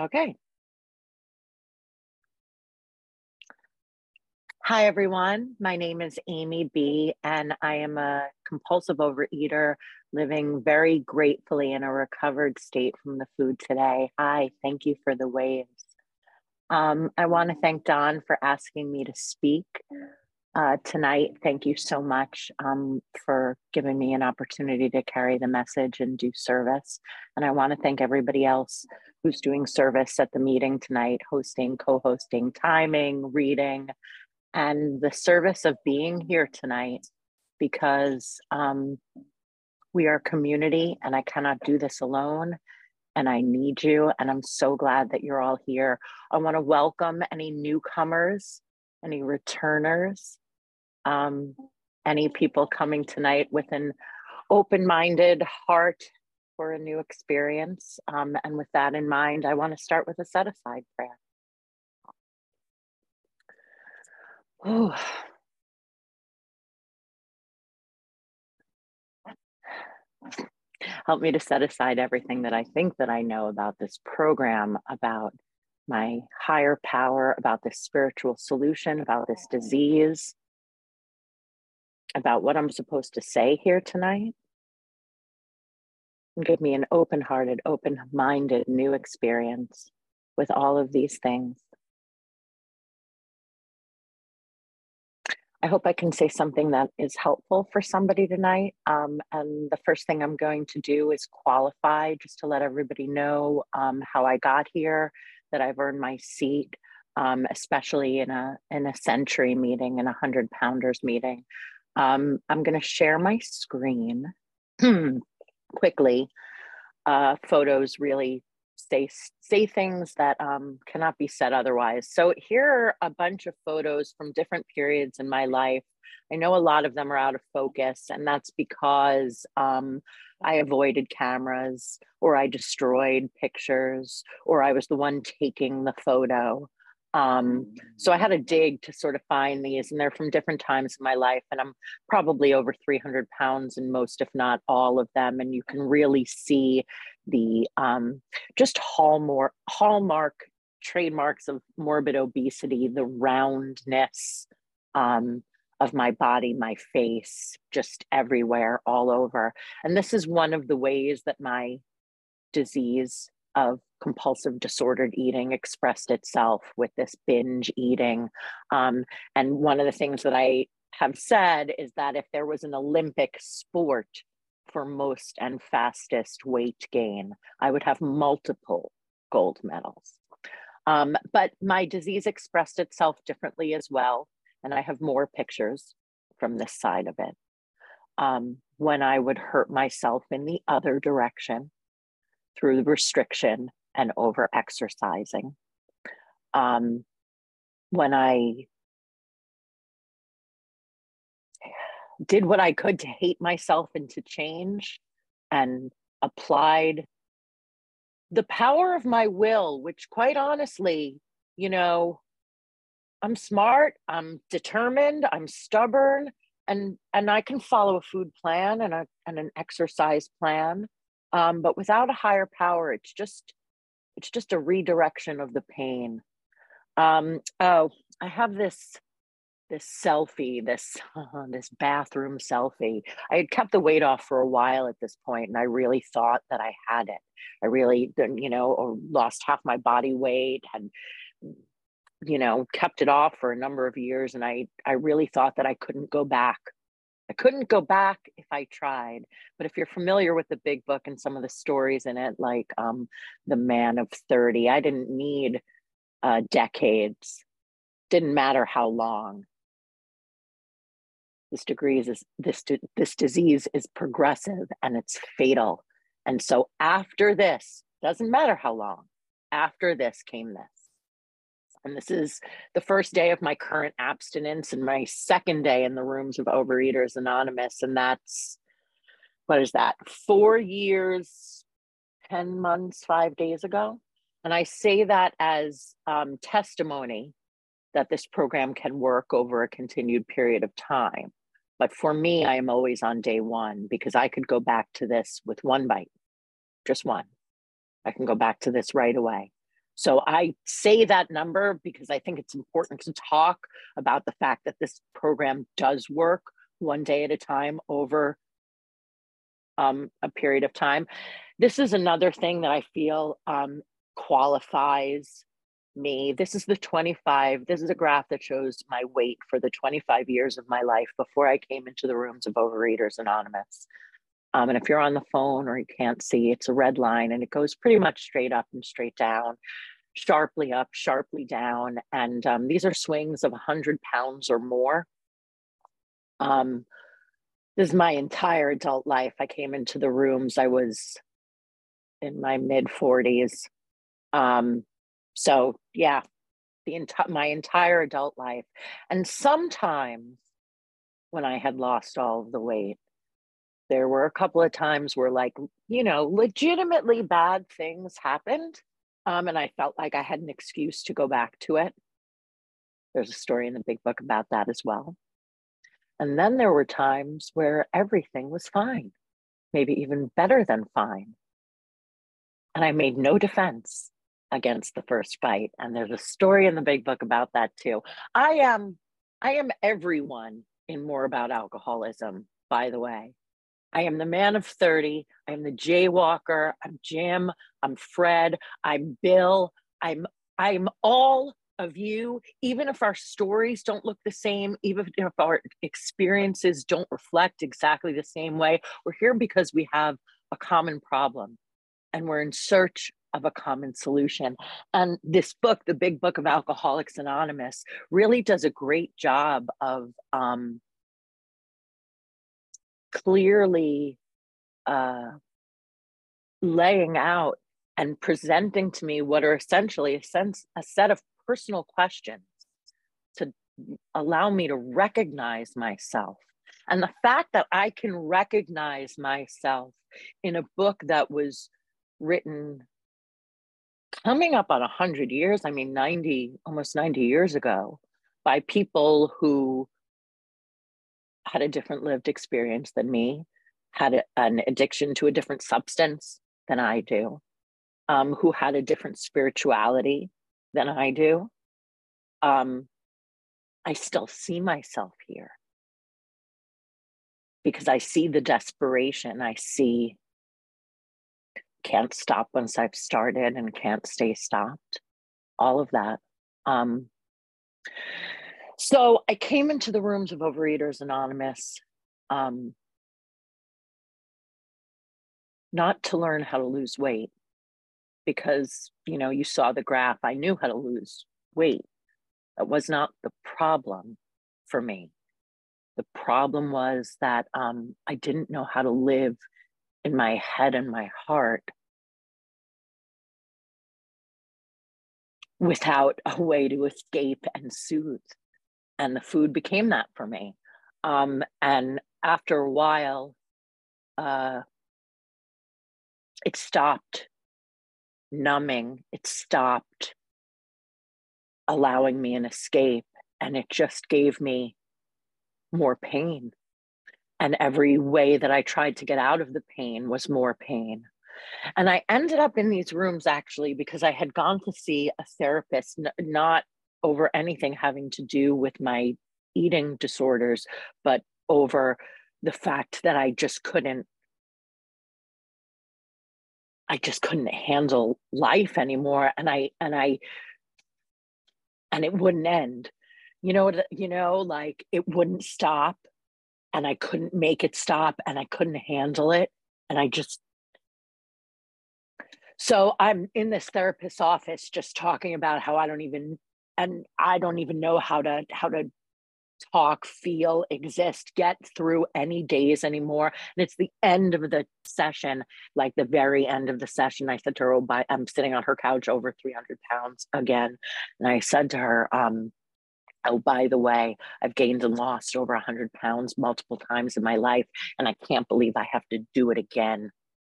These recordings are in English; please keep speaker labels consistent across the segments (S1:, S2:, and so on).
S1: Okay. Hi, everyone. My name is Amy B., and I am a compulsive overeater living very gratefully in a recovered state from the food today. Hi, thank you for the waves. Um, I want to thank Don for asking me to speak uh, tonight. Thank you so much um, for giving me an opportunity to carry the message and do service. And I want to thank everybody else who's doing service at the meeting tonight, hosting, co hosting, timing, reading, and the service of being here tonight because um, we are community and I cannot do this alone and I need you. And I'm so glad that you're all here. I want to welcome any newcomers, any returners, um, any people coming tonight with an open minded heart for a new experience. Um, and with that in mind, I want to start with a set aside prayer. Oh. Help me to set aside everything that I think that I know about this program, about my higher power, about this spiritual solution, about this disease, about what I'm supposed to say here tonight. And give me an open hearted, open minded new experience with all of these things. I hope I can say something that is helpful for somebody tonight. Um, and the first thing I'm going to do is qualify just to let everybody know um, how I got here, that I've earned my seat, um, especially in a in a century meeting, in a hundred pounders meeting. Um, I'm going to share my screen quickly. Uh, photos really say say things that um, cannot be said otherwise. So here are a bunch of photos from different periods in my life. I know a lot of them are out of focus, and that's because um, I avoided cameras, or I destroyed pictures, or I was the one taking the photo. Um, so I had to dig to sort of find these, and they're from different times in my life. And I'm probably over 300 pounds in most, if not all of them. And you can really see the um, just hallmark, hallmark trademarks of morbid obesity, the roundness um, of my body, my face, just everywhere, all over. And this is one of the ways that my disease of compulsive disordered eating expressed itself with this binge eating. Um, and one of the things that I have said is that if there was an Olympic sport for most and fastest weight gain, I would have multiple gold medals. Um, but my disease expressed itself differently as well. And I have more pictures from this side of it. Um, when I would hurt myself in the other direction through the restriction and over exercising. Um, when I did what I could to hate myself and to change and applied the power of my will, which quite honestly, you know, I'm smart, I'm determined, I'm stubborn, and and I can follow a food plan and a and an exercise plan. Um, but without a higher power, it's just it's just a redirection of the pain. Um, oh, I have this this selfie, this uh, this bathroom selfie. I had kept the weight off for a while at this point, and I really thought that I had it. I really, you know, lost half my body weight, had you know kept it off for a number of years, and I I really thought that I couldn't go back I couldn't go back if I tried. But if you're familiar with the big book and some of the stories in it, like um, The Man of 30, I didn't need uh, decades, didn't matter how long. This degree is this this disease is progressive and it's fatal. And so after this, doesn't matter how long, after this came this. And this is the first day of my current abstinence and my second day in the rooms of Overeaters Anonymous. And that's, what is that, four years, 10 months, five days ago? And I say that as um, testimony that this program can work over a continued period of time. But for me, I am always on day one because I could go back to this with one bite, just one. I can go back to this right away. So I say that number because I think it's important to talk about the fact that this program does work one day at a time over um, a period of time. This is another thing that I feel um, qualifies me. This is the 25, this is a graph that shows my weight for the 25 years of my life before I came into the rooms of Overeaters Anonymous. Um, and if you're on the phone or you can't see, it's a red line and it goes pretty much straight up and straight down, sharply up, sharply down. And um, these are swings of 100 pounds or more. Um, this is my entire adult life. I came into the rooms, I was in my mid 40s. Um, so, yeah, the enti- my entire adult life. And sometimes when I had lost all of the weight, there were a couple of times where like you know legitimately bad things happened um, and i felt like i had an excuse to go back to it. There's a story in the big book about that as well. And then there were times where everything was fine maybe even better than fine. And i made no defense against the first bite and there's a story in the big book about that too. I am i am everyone in more about alcoholism by the way I am the man of 30. I am the jaywalker. I'm Jim. I'm Fred. I'm Bill. I'm I'm all of you, even if our stories don't look the same, even if our experiences don't reflect exactly the same way, we're here because we have a common problem and we're in search of a common solution. And this book, The Big Book of Alcoholics Anonymous, really does a great job of um, clearly uh, laying out and presenting to me what are essentially a sense a set of personal questions to allow me to recognize myself. And the fact that i can recognize myself in a book that was written coming up on 100 years i mean 90 almost 90 years ago by people who had a different lived experience than me, had a, an addiction to a different substance than I do, um, who had a different spirituality than I do. Um, I still see myself here because I see the desperation. I see can't stop once I've started and can't stay stopped. All of that. Um, so I came into the rooms of Overeaters Anonymous um, not to learn how to lose weight because, you know, you saw the graph. I knew how to lose weight. That was not the problem for me. The problem was that um, I didn't know how to live in my head and my heart without a way to escape and soothe and the food became that for me. Um, and after a while, uh, it stopped numbing, it stopped allowing me an escape, and it just gave me more pain. And every way that I tried to get out of the pain was more pain. And I ended up in these rooms actually because I had gone to see a therapist, not over anything having to do with my eating disorders, but over the fact that I just couldn't I just couldn't handle life anymore and I and I and it wouldn't end. You know you know like it wouldn't stop and I couldn't make it stop and I couldn't handle it and I just so I'm in this therapist's office just talking about how I don't even and I don't even know how to how to talk, feel, exist, get through any days anymore. And it's the end of the session, like the very end of the session. I said to her, oh, by, I'm sitting on her couch over 300 pounds again. And I said to her, um, oh, by the way, I've gained and lost over 100 pounds multiple times in my life. And I can't believe I have to do it again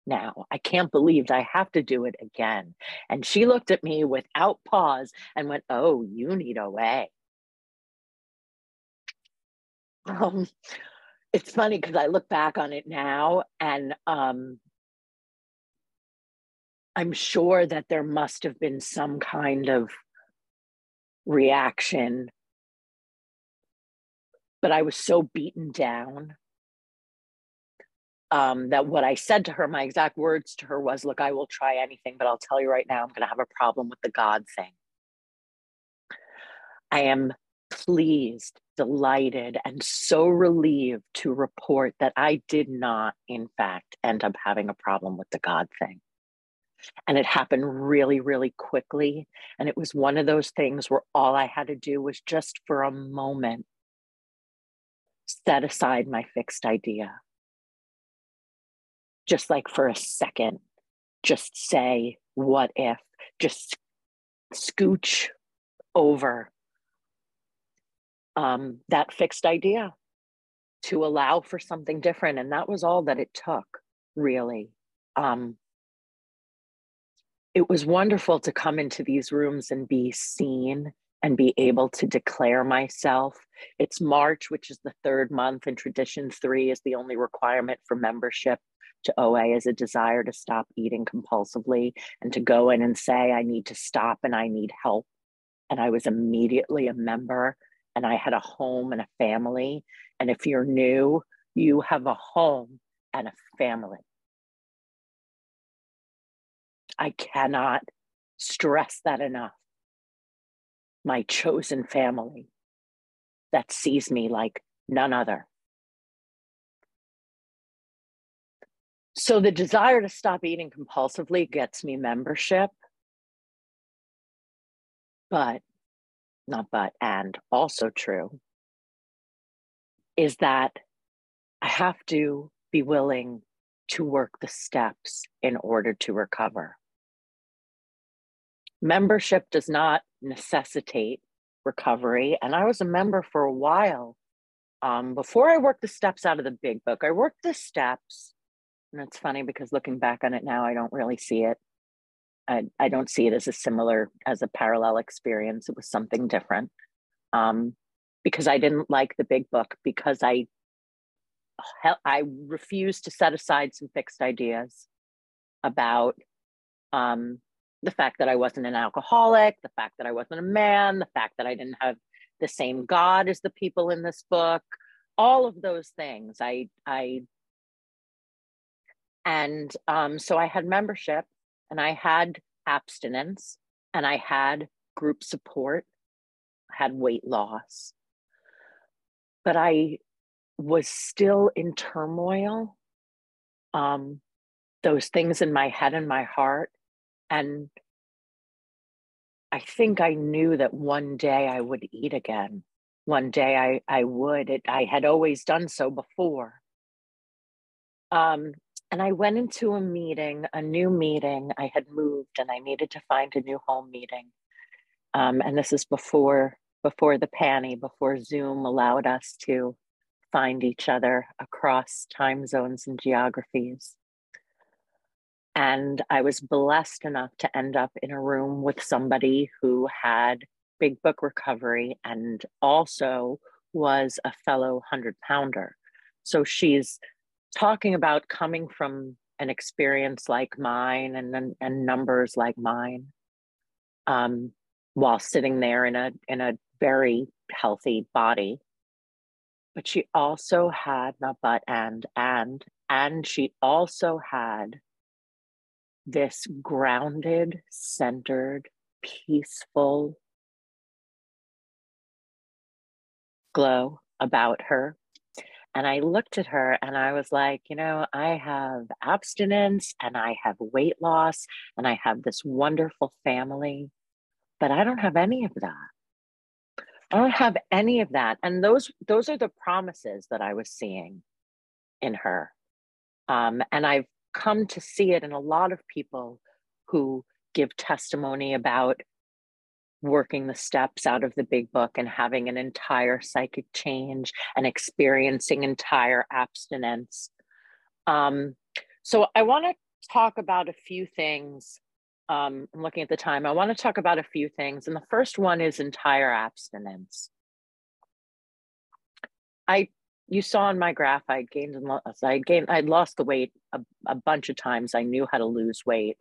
S1: now. I can't believe I have to do it again. And she looked at me without pause and went, Oh, you need OA. Um, it's funny because I look back on it now and um, I'm sure that there must have been some kind of reaction, but I was so beaten down um, that what I said to her, my exact words to her was, Look, I will try anything, but I'll tell you right now, I'm going to have a problem with the God thing. I am pleased, delighted, and so relieved to report that I did not, in fact, end up having a problem with the God thing. And it happened really, really quickly. And it was one of those things where all I had to do was just for a moment set aside my fixed idea. Just like for a second, just say, what if? Just scooch over um, that fixed idea to allow for something different. And that was all that it took, really. Um, it was wonderful to come into these rooms and be seen and be able to declare myself. It's March, which is the third month, and tradition three is the only requirement for membership to OA is a desire to stop eating compulsively and to go in and say, I need to stop and I need help. And I was immediately a member and I had a home and a family. And if you're new, you have a home and a family. I cannot stress that enough. My chosen family that sees me like none other. So the desire to stop eating compulsively gets me membership. But, not but, and also true, is that I have to be willing to work the steps in order to recover membership does not necessitate recovery. And I was a member for a while. Um, before I worked the steps out of the big book, I worked the steps. And it's funny because looking back on it now, I don't really see it. I, I don't see it as a similar, as a parallel experience. It was something different. Um, because I didn't like the big book, because I I refused to set aside some fixed ideas about um, the fact that I wasn't an alcoholic, the fact that I wasn't a man, the fact that I didn't have the same God as the people in this book, all of those things. I, I, and um, so I had membership and I had abstinence and I had group support, I had weight loss, but I was still in turmoil. Um, those things in my head and my heart and I think I knew that one day I would eat again. One day I, I would. It, I had always done so before. Um, and I went into a meeting, a new meeting. I had moved and I needed to find a new home meeting. Um, and this is before before the panny, before Zoom allowed us to find each other across time zones and geographies. And I was blessed enough to end up in a room with somebody who had big book recovery and also was a fellow 100 pounder. So she's talking about coming from an experience like mine and, and, and numbers like mine um, while sitting there in a, in a very healthy body. But she also had, not but, and, and, and she also had this grounded, centered, peaceful glow about her. And I looked at her and I was like, you know, I have abstinence and I have weight loss and I have this wonderful family, but I don't have any of that. I don't have any of that. And those those are the promises that I was seeing in her. Um, and I've come to see it in a lot of people who give testimony about working the steps out of the big book and having an entire psychic change and experiencing entire abstinence. Um, so I want to talk about a few things. Um, I'm looking at the time. I want to talk about a few things. And the first one is entire abstinence. I you saw in my graph I gained and lost. I gained. I'd lost the weight a, a bunch of times. I knew how to lose weight.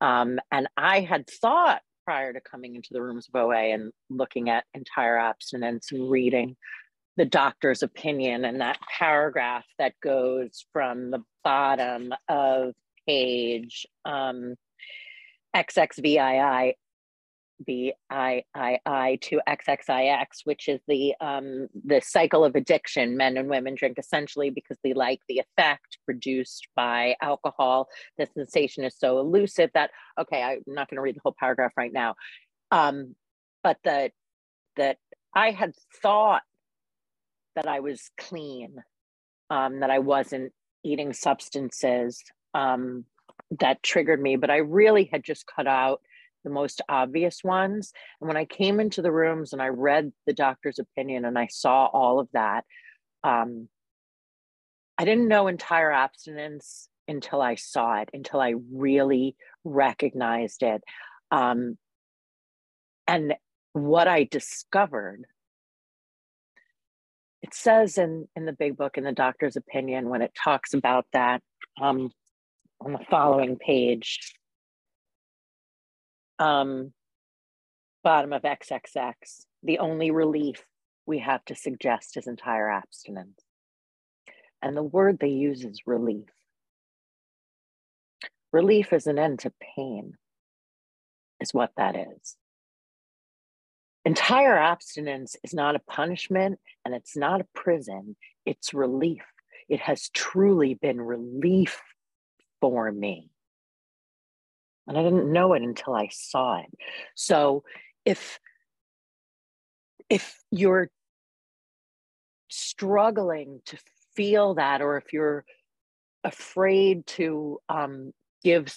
S1: Um, and I had thought prior to coming into the rooms of OA and looking at entire abstinence and reading the doctor's opinion and that paragraph that goes from the bottom of page um, XXVII B I I I to XXIX, which is the um, the cycle of addiction. Men and women drink essentially because they like the effect produced by alcohol. The sensation is so elusive that okay, I'm not going to read the whole paragraph right now, um, but that that I had thought that I was clean, um, that I wasn't eating substances um, that triggered me, but I really had just cut out the most obvious ones. And when I came into the rooms and I read the doctor's opinion and I saw all of that, um, I didn't know entire abstinence until I saw it, until I really recognized it. Um, and what I discovered, it says in, in the big book, in the doctor's opinion, when it talks about that um, on the following page, um, bottom of XXX, the only relief we have to suggest is entire abstinence. And the word they use is relief. Relief is an end to pain, is what that is. Entire abstinence is not a punishment and it's not a prison, it's relief. It has truly been relief for me. And I didn't know it until I saw it. So if if you're struggling to feel that or if you're afraid to um, give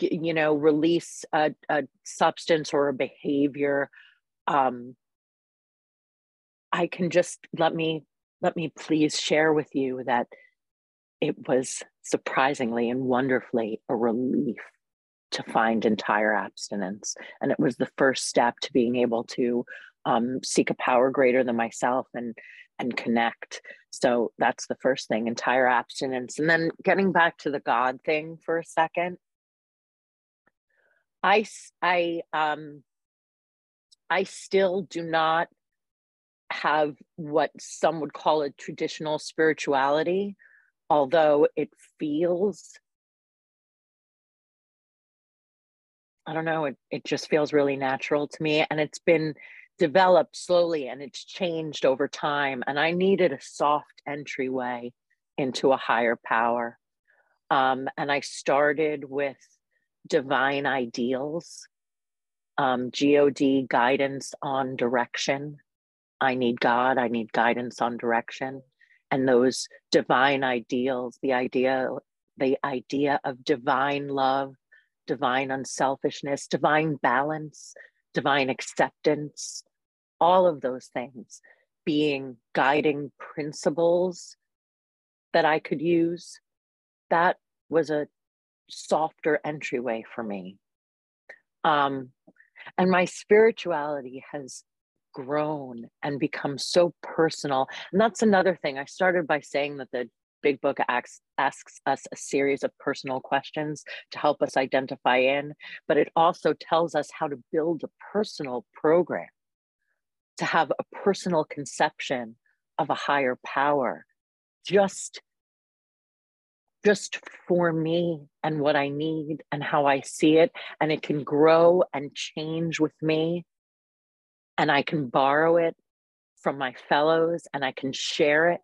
S1: you know release a, a, substance or a behavior um, i can just let me let me please share with you that it was surprisingly and wonderfully a relief to find entire abstinence. And it was the first step to being able to um, seek a power greater than myself and and connect. So that's the first thing, entire abstinence. And then getting back to the God thing for a second. I I um I still do not have what some would call a traditional spirituality, although it feels I don't know, it, it just feels really natural to me. And it's been developed slowly and it's changed over time. And I needed a soft entryway into a higher power. Um, and I started with divine ideals, um, God guidance on direction. I need God, I need guidance on direction. And those divine ideals, the idea, the idea of divine love, divine unselfishness, divine balance, divine acceptance, all of those things being guiding principles that I could use. That was a softer entryway for me. Um, and my spirituality has grown and become so personal. And that's another thing. I started by saying that the Big Book asks, asks us a series of personal questions to help us identify in, but it also tells us how to build a personal program, to have a personal conception of a higher power, just just for me and what I need and how I see it. And it can grow and change with me. And I can borrow it from my fellows and I can share it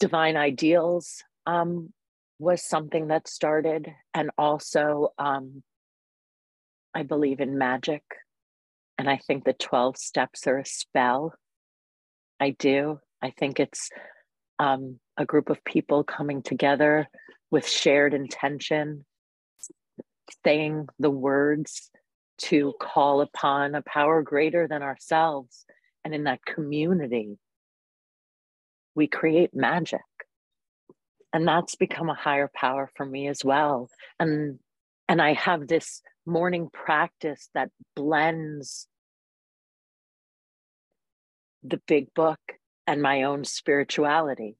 S1: divine ideals um, was something that started and also um, i believe in magic and i think the 12 steps are a spell. I do. I think it's um, a group of people coming together with shared intention saying the words to call upon a power greater than ourselves and in that community we create magic. And that's become a higher power for me as well. And and I have this morning practice that blends the big book and my own spirituality.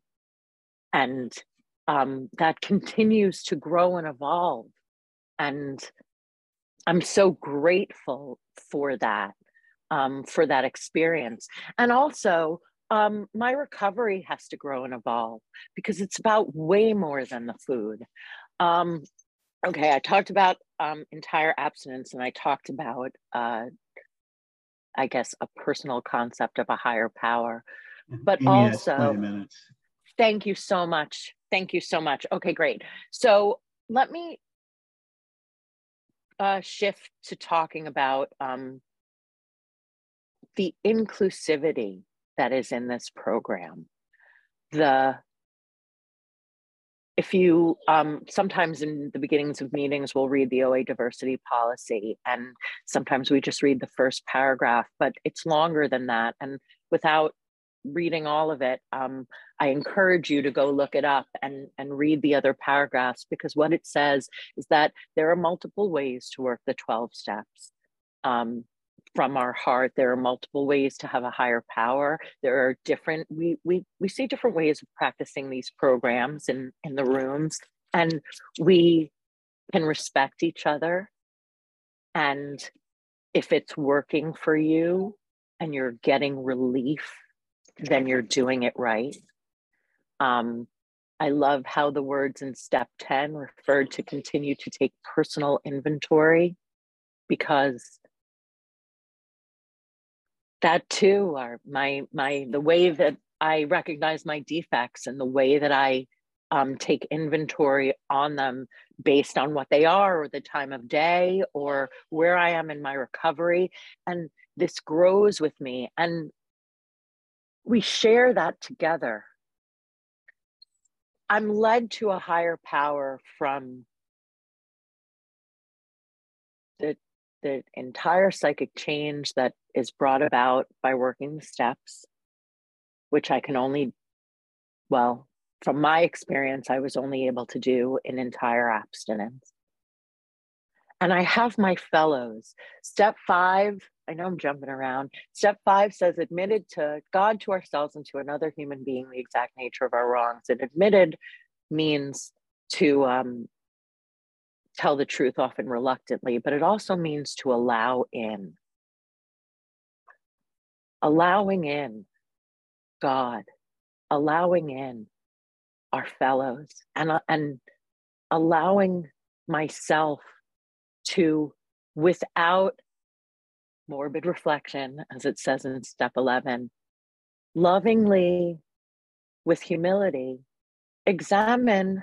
S1: And um, that continues to grow and evolve. and I'm so grateful for that, um, for that experience. And also, um, my recovery has to grow and evolve because it's about way more than the food. Um, okay, I talked about um, entire abstinence and I talked about, uh, I guess, a personal concept of a higher power. Mm-hmm. But Amy also, thank you so much. Thank you so much. Okay, great. So let me uh, shift to talking about um, the inclusivity that is in this program. The if you um, sometimes in the beginnings of meetings we'll read the OA diversity policy and sometimes we just read the first paragraph, but it's longer than that. And without reading all of it, um, I encourage you to go look it up and, and read the other paragraphs because what it says is that there are multiple ways to work the 12 steps. Um, from our heart there are multiple ways to have a higher power there are different we we we see different ways of practicing these programs in in the rooms and we can respect each other and if it's working for you and you're getting relief then you're doing it right. Um, I love how the words in step 10 referred to continue to take personal inventory because that too are my my the way that I recognize my defects and the way that I um, take inventory on them based on what they are or the time of day or where I am in my recovery. And this grows with me. And we share that together. I'm led to a higher power from the, entire psychic change that is brought about by working the steps, which I can only, well, from my experience, I was only able to do in entire abstinence. And I have my fellows. Step five I know I'm jumping around. Step five says admitted to God, to ourselves, and to another human being the exact nature of our wrongs. And admitted means to um, tell the truth, often reluctantly, but it also means to allow in. Allowing in God, allowing in our fellows, and, uh, and allowing myself to, without morbid reflection, as it says in step 11, lovingly, with humility, examine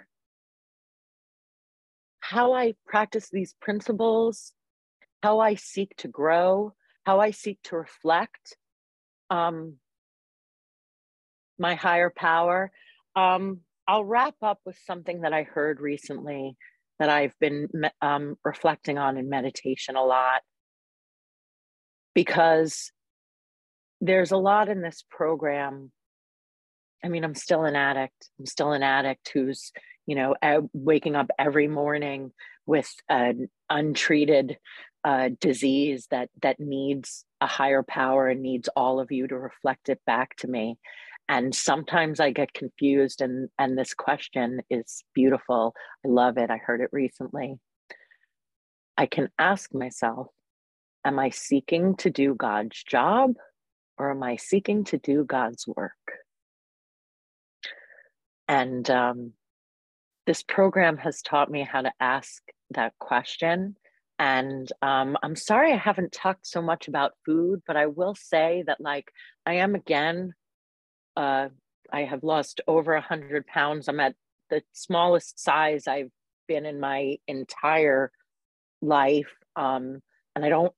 S1: how I practice these principles, how I seek to grow, how I seek to reflect um, my higher power. Um, I'll wrap up with something that I heard recently that I've been um, reflecting on in meditation a lot because there's a lot in this program. I mean, I'm still an addict. I'm still an addict who's, you know, waking up every morning with an untreated uh, disease that that needs a higher power and needs all of you to reflect it back to me. And sometimes I get confused, and and this question is beautiful. I love it. I heard it recently. I can ask myself, Am I seeking to do God's job or am I seeking to do God's work? And um, this program has taught me how to ask that question. And um, I'm sorry I haven't talked so much about food, but I will say that, like, I am again, uh, I have lost over a 100 pounds. I'm at the smallest size I've been in my entire life. Um, and I don't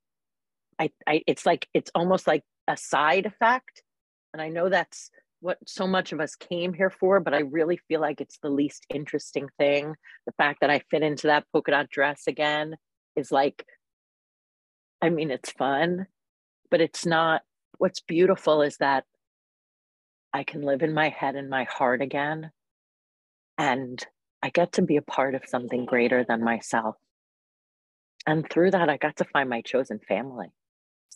S1: I, I it's like it's almost like a side effect and i know that's what so much of us came here for but i really feel like it's the least interesting thing. The fact that i fit into that polka dot dress again is like i mean it's fun but it's not what's beautiful is that i can live in my head and my heart again and i get to be a part of something greater than myself. And through that i got to find my chosen family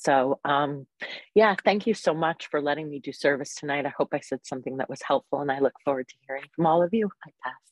S1: so, um, yeah, thank you so much for letting me do service tonight. I hope I said something that was helpful, and I look forward to hearing from all of you. I pass.